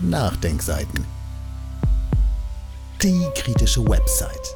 Nachdenkseiten. Die kritische Website.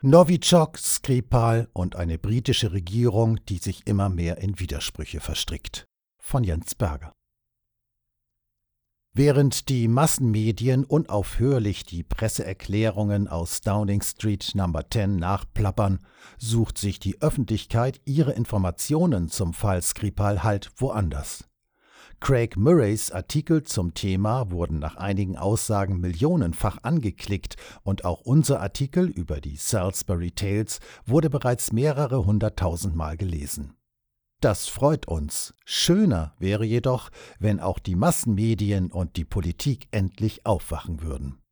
Novichok, Skripal und eine britische Regierung, die sich immer mehr in Widersprüche verstrickt. Von Jens Berger. Während die Massenmedien unaufhörlich die Presseerklärungen aus Downing Street No. 10 nachplappern, sucht sich die Öffentlichkeit ihre Informationen zum Fall Skripal halt woanders. Craig Murrays Artikel zum Thema wurden nach einigen Aussagen millionenfach angeklickt und auch unser Artikel über die Salisbury Tales wurde bereits mehrere hunderttausend Mal gelesen. Das freut uns. Schöner wäre jedoch, wenn auch die Massenmedien und die Politik endlich aufwachen würden.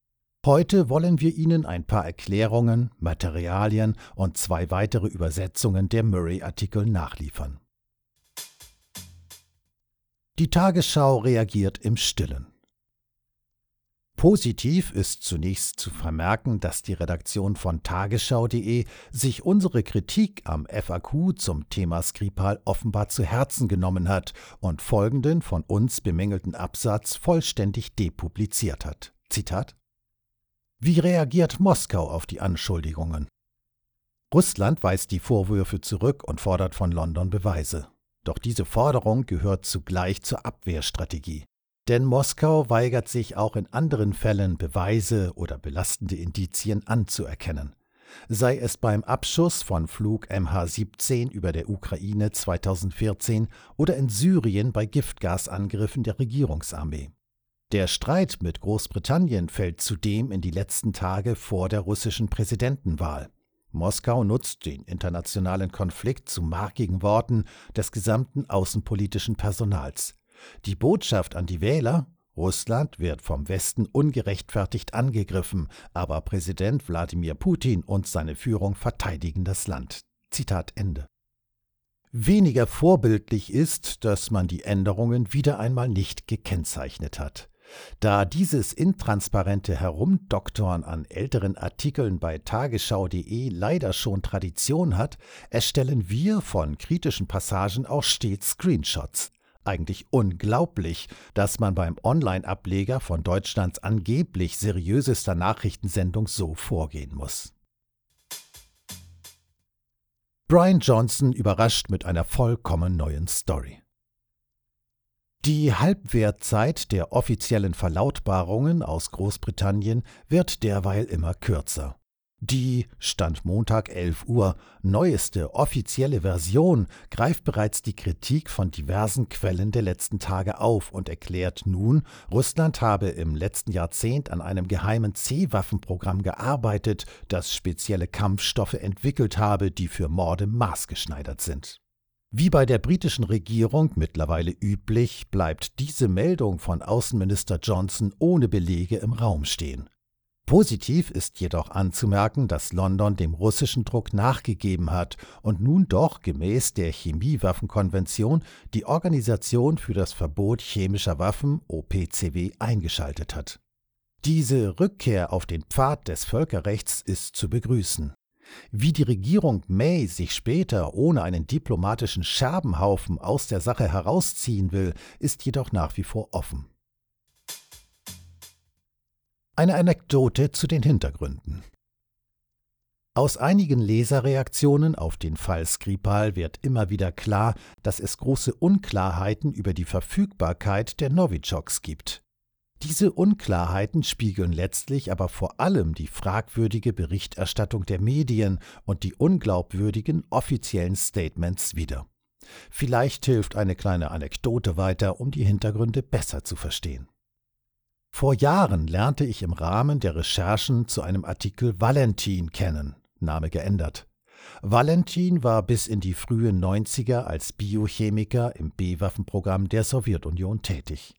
Heute wollen wir Ihnen ein paar Erklärungen, Materialien und zwei weitere Übersetzungen der Murray-Artikel nachliefern. Die Tagesschau reagiert im Stillen. Positiv ist zunächst zu vermerken, dass die Redaktion von tagesschau.de sich unsere Kritik am FAQ zum Thema Skripal offenbar zu Herzen genommen hat und folgenden von uns bemängelten Absatz vollständig depubliziert hat. Zitat Wie reagiert Moskau auf die Anschuldigungen? Russland weist die Vorwürfe zurück und fordert von London Beweise. Doch diese Forderung gehört zugleich zur Abwehrstrategie. Denn Moskau weigert sich auch in anderen Fällen Beweise oder belastende Indizien anzuerkennen. Sei es beim Abschuss von Flug MH17 über der Ukraine 2014 oder in Syrien bei Giftgasangriffen der Regierungsarmee. Der Streit mit Großbritannien fällt zudem in die letzten Tage vor der russischen Präsidentenwahl. Moskau nutzt den internationalen Konflikt zu markigen Worten des gesamten außenpolitischen Personals. Die Botschaft an die Wähler Russland wird vom Westen ungerechtfertigt angegriffen, aber Präsident Wladimir Putin und seine Führung verteidigen das Land. Zitat Ende. Weniger vorbildlich ist, dass man die Änderungen wieder einmal nicht gekennzeichnet hat. Da dieses intransparente Herumdoktoren an älteren Artikeln bei tagesschau.de leider schon Tradition hat, erstellen wir von kritischen Passagen auch stets Screenshots eigentlich unglaublich, dass man beim Online-Ableger von Deutschlands angeblich seriösester Nachrichtensendung so vorgehen muss. Brian Johnson überrascht mit einer vollkommen neuen Story. Die Halbwertzeit der offiziellen Verlautbarungen aus Großbritannien wird derweil immer kürzer. Die, Stand Montag 11 Uhr, neueste offizielle Version greift bereits die Kritik von diversen Quellen der letzten Tage auf und erklärt nun, Russland habe im letzten Jahrzehnt an einem geheimen C-Waffenprogramm gearbeitet, das spezielle Kampfstoffe entwickelt habe, die für Morde maßgeschneidert sind. Wie bei der britischen Regierung mittlerweile üblich, bleibt diese Meldung von Außenminister Johnson ohne Belege im Raum stehen. Positiv ist jedoch anzumerken, dass London dem russischen Druck nachgegeben hat und nun doch gemäß der Chemiewaffenkonvention die Organisation für das Verbot chemischer Waffen OPCW eingeschaltet hat. Diese Rückkehr auf den Pfad des Völkerrechts ist zu begrüßen. Wie die Regierung May sich später ohne einen diplomatischen Scherbenhaufen aus der Sache herausziehen will, ist jedoch nach wie vor offen. Eine Anekdote zu den Hintergründen. Aus einigen Leserreaktionen auf den Fall Skripal wird immer wieder klar, dass es große Unklarheiten über die Verfügbarkeit der Novichoks gibt. Diese Unklarheiten spiegeln letztlich aber vor allem die fragwürdige Berichterstattung der Medien und die unglaubwürdigen offiziellen Statements wider. Vielleicht hilft eine kleine Anekdote weiter, um die Hintergründe besser zu verstehen. Vor Jahren lernte ich im Rahmen der Recherchen zu einem Artikel Valentin kennen, Name geändert. Valentin war bis in die frühen 90er als Biochemiker im B-Waffenprogramm der Sowjetunion tätig.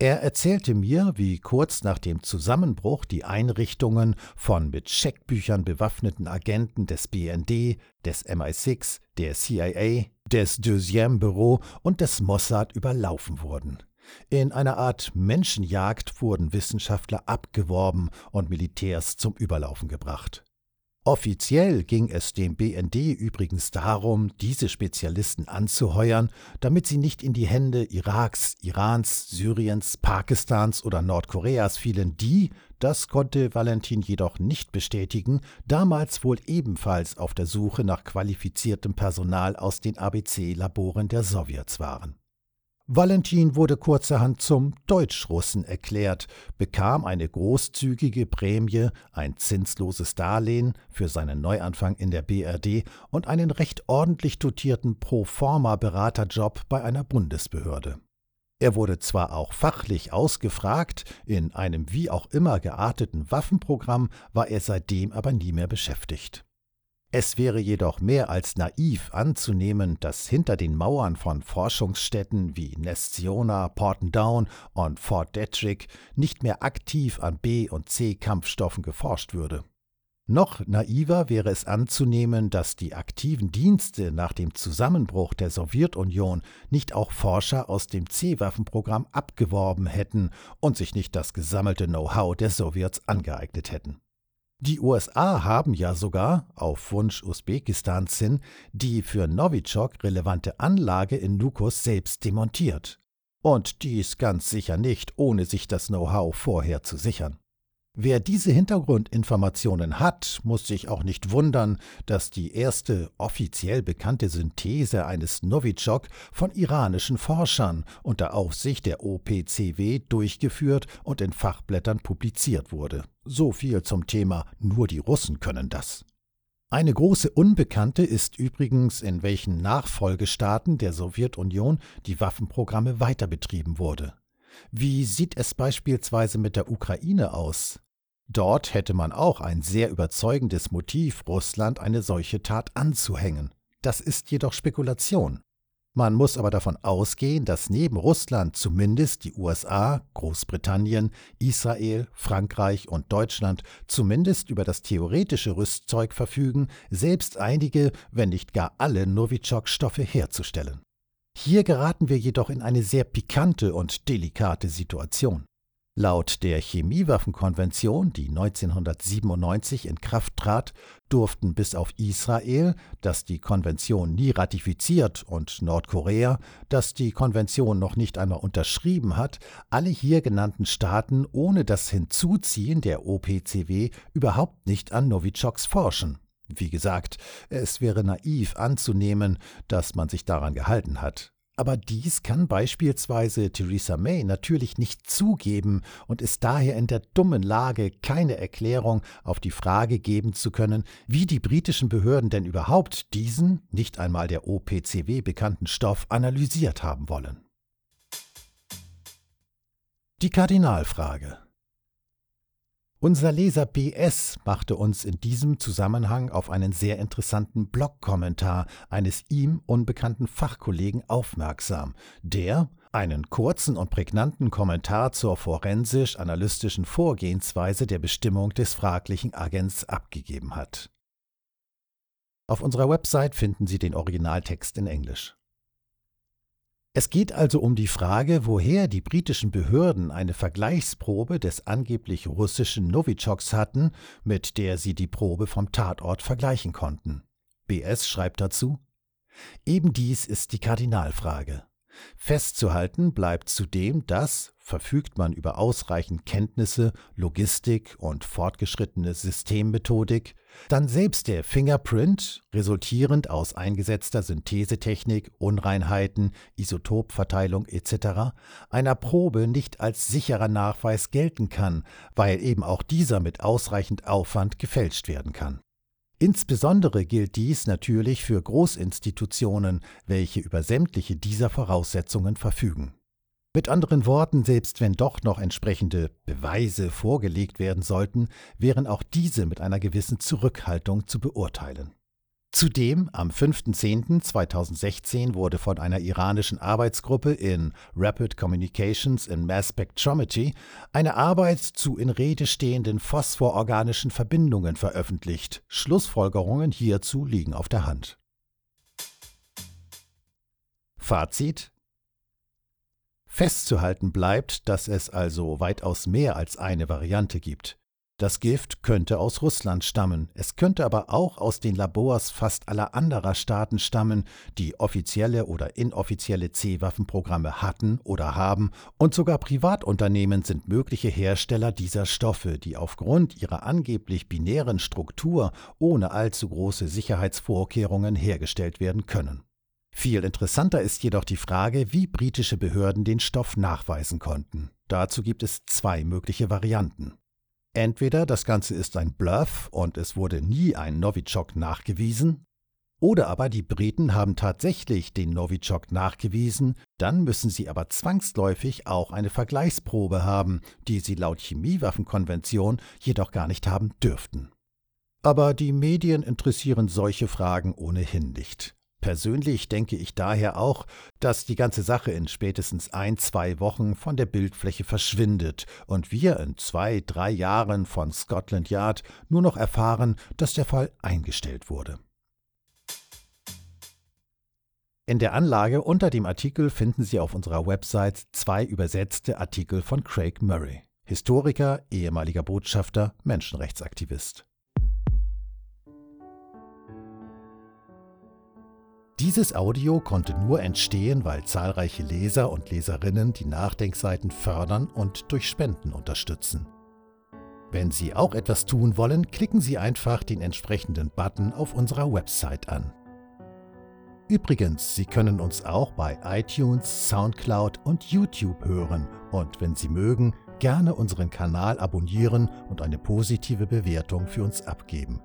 Er erzählte mir, wie kurz nach dem Zusammenbruch die Einrichtungen von mit Scheckbüchern bewaffneten Agenten des BND, des MI6, der CIA, des Deuxième Bureau und des Mossad überlaufen wurden. In einer Art Menschenjagd wurden Wissenschaftler abgeworben und Militärs zum Überlaufen gebracht. Offiziell ging es dem BND übrigens darum, diese Spezialisten anzuheuern, damit sie nicht in die Hände Iraks, Irans, Syriens, Pakistans oder Nordkoreas fielen, die, das konnte Valentin jedoch nicht bestätigen, damals wohl ebenfalls auf der Suche nach qualifiziertem Personal aus den ABC-Laboren der Sowjets waren. Valentin wurde kurzerhand zum Deutschrussen erklärt, bekam eine großzügige Prämie, ein zinsloses Darlehen für seinen Neuanfang in der BRD und einen recht ordentlich dotierten Proforma-Beraterjob bei einer Bundesbehörde. Er wurde zwar auch fachlich ausgefragt, in einem wie auch immer gearteten Waffenprogramm war er seitdem aber nie mehr beschäftigt. Es wäre jedoch mehr als naiv anzunehmen, dass hinter den Mauern von Forschungsstätten wie Nestiona, Portendown und Fort Detrick nicht mehr aktiv an B- und C-Kampfstoffen geforscht würde. Noch naiver wäre es anzunehmen, dass die aktiven Dienste nach dem Zusammenbruch der Sowjetunion nicht auch Forscher aus dem C-Waffenprogramm abgeworben hätten und sich nicht das gesammelte Know-how der Sowjets angeeignet hätten. Die USA haben ja sogar, auf Wunsch Usbekistans hin, die für Novichok relevante Anlage in Nukos selbst demontiert. Und dies ganz sicher nicht, ohne sich das Know-how vorher zu sichern. Wer diese Hintergrundinformationen hat, muss sich auch nicht wundern, dass die erste offiziell bekannte Synthese eines Novichok von iranischen Forschern unter Aufsicht der OPCW durchgeführt und in Fachblättern publiziert wurde. So viel zum Thema nur die Russen können das. Eine große Unbekannte ist übrigens, in welchen Nachfolgestaaten der Sowjetunion die Waffenprogramme weiterbetrieben wurde. Wie sieht es beispielsweise mit der Ukraine aus? Dort hätte man auch ein sehr überzeugendes Motiv, Russland eine solche Tat anzuhängen. Das ist jedoch Spekulation. Man muss aber davon ausgehen, dass neben Russland zumindest die USA, Großbritannien, Israel, Frankreich und Deutschland zumindest über das theoretische Rüstzeug verfügen, selbst einige, wenn nicht gar alle Novichok-Stoffe herzustellen. Hier geraten wir jedoch in eine sehr pikante und delikate Situation. Laut der Chemiewaffenkonvention, die 1997 in Kraft trat, durften bis auf Israel, das die Konvention nie ratifiziert, und Nordkorea, das die Konvention noch nicht einmal unterschrieben hat, alle hier genannten Staaten ohne das Hinzuziehen der OPCW überhaupt nicht an Novichoks forschen. Wie gesagt, es wäre naiv anzunehmen, dass man sich daran gehalten hat. Aber dies kann beispielsweise Theresa May natürlich nicht zugeben und ist daher in der dummen Lage, keine Erklärung auf die Frage geben zu können, wie die britischen Behörden denn überhaupt diesen, nicht einmal der OPCW bekannten Stoff analysiert haben wollen. Die Kardinalfrage unser Leser BS machte uns in diesem Zusammenhang auf einen sehr interessanten Blogkommentar eines ihm unbekannten Fachkollegen aufmerksam, der einen kurzen und prägnanten Kommentar zur forensisch-analytischen Vorgehensweise der Bestimmung des fraglichen Agents abgegeben hat. Auf unserer Website finden Sie den Originaltext in Englisch. Es geht also um die Frage, woher die britischen Behörden eine Vergleichsprobe des angeblich russischen Novichoks hatten, mit der sie die Probe vom Tatort vergleichen konnten. BS schreibt dazu Eben dies ist die Kardinalfrage. Festzuhalten bleibt zudem, dass, verfügt man über ausreichend Kenntnisse, Logistik und fortgeschrittene Systemmethodik, dann selbst der Fingerprint, resultierend aus eingesetzter Synthesetechnik, Unreinheiten, Isotopverteilung etc., einer Probe nicht als sicherer Nachweis gelten kann, weil eben auch dieser mit ausreichend Aufwand gefälscht werden kann. Insbesondere gilt dies natürlich für Großinstitutionen, welche über sämtliche dieser Voraussetzungen verfügen. Mit anderen Worten, selbst wenn doch noch entsprechende Beweise vorgelegt werden sollten, wären auch diese mit einer gewissen Zurückhaltung zu beurteilen. Zudem, am 5.10.2016 wurde von einer iranischen Arbeitsgruppe in Rapid Communications in Mass Spectrometry eine Arbeit zu in Rede stehenden phosphororganischen Verbindungen veröffentlicht. Schlussfolgerungen hierzu liegen auf der Hand. Fazit Festzuhalten bleibt, dass es also weitaus mehr als eine Variante gibt. Das Gift könnte aus Russland stammen, es könnte aber auch aus den Labors fast aller anderer Staaten stammen, die offizielle oder inoffizielle C-Waffenprogramme hatten oder haben, und sogar Privatunternehmen sind mögliche Hersteller dieser Stoffe, die aufgrund ihrer angeblich binären Struktur ohne allzu große Sicherheitsvorkehrungen hergestellt werden können. Viel interessanter ist jedoch die Frage, wie britische Behörden den Stoff nachweisen konnten. Dazu gibt es zwei mögliche Varianten. Entweder das Ganze ist ein Bluff und es wurde nie ein Novichok nachgewiesen, oder aber die Briten haben tatsächlich den Novichok nachgewiesen, dann müssen sie aber zwangsläufig auch eine Vergleichsprobe haben, die sie laut Chemiewaffenkonvention jedoch gar nicht haben dürften. Aber die Medien interessieren solche Fragen ohnehin nicht. Persönlich denke ich daher auch, dass die ganze Sache in spätestens ein, zwei Wochen von der Bildfläche verschwindet und wir in zwei, drei Jahren von Scotland Yard nur noch erfahren, dass der Fall eingestellt wurde. In der Anlage unter dem Artikel finden Sie auf unserer Website zwei übersetzte Artikel von Craig Murray, Historiker, ehemaliger Botschafter, Menschenrechtsaktivist. Dieses Audio konnte nur entstehen, weil zahlreiche Leser und Leserinnen die Nachdenkseiten fördern und durch Spenden unterstützen. Wenn Sie auch etwas tun wollen, klicken Sie einfach den entsprechenden Button auf unserer Website an. Übrigens, Sie können uns auch bei iTunes, SoundCloud und YouTube hören und wenn Sie mögen, gerne unseren Kanal abonnieren und eine positive Bewertung für uns abgeben.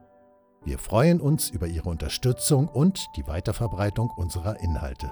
Wir freuen uns über Ihre Unterstützung und die Weiterverbreitung unserer Inhalte.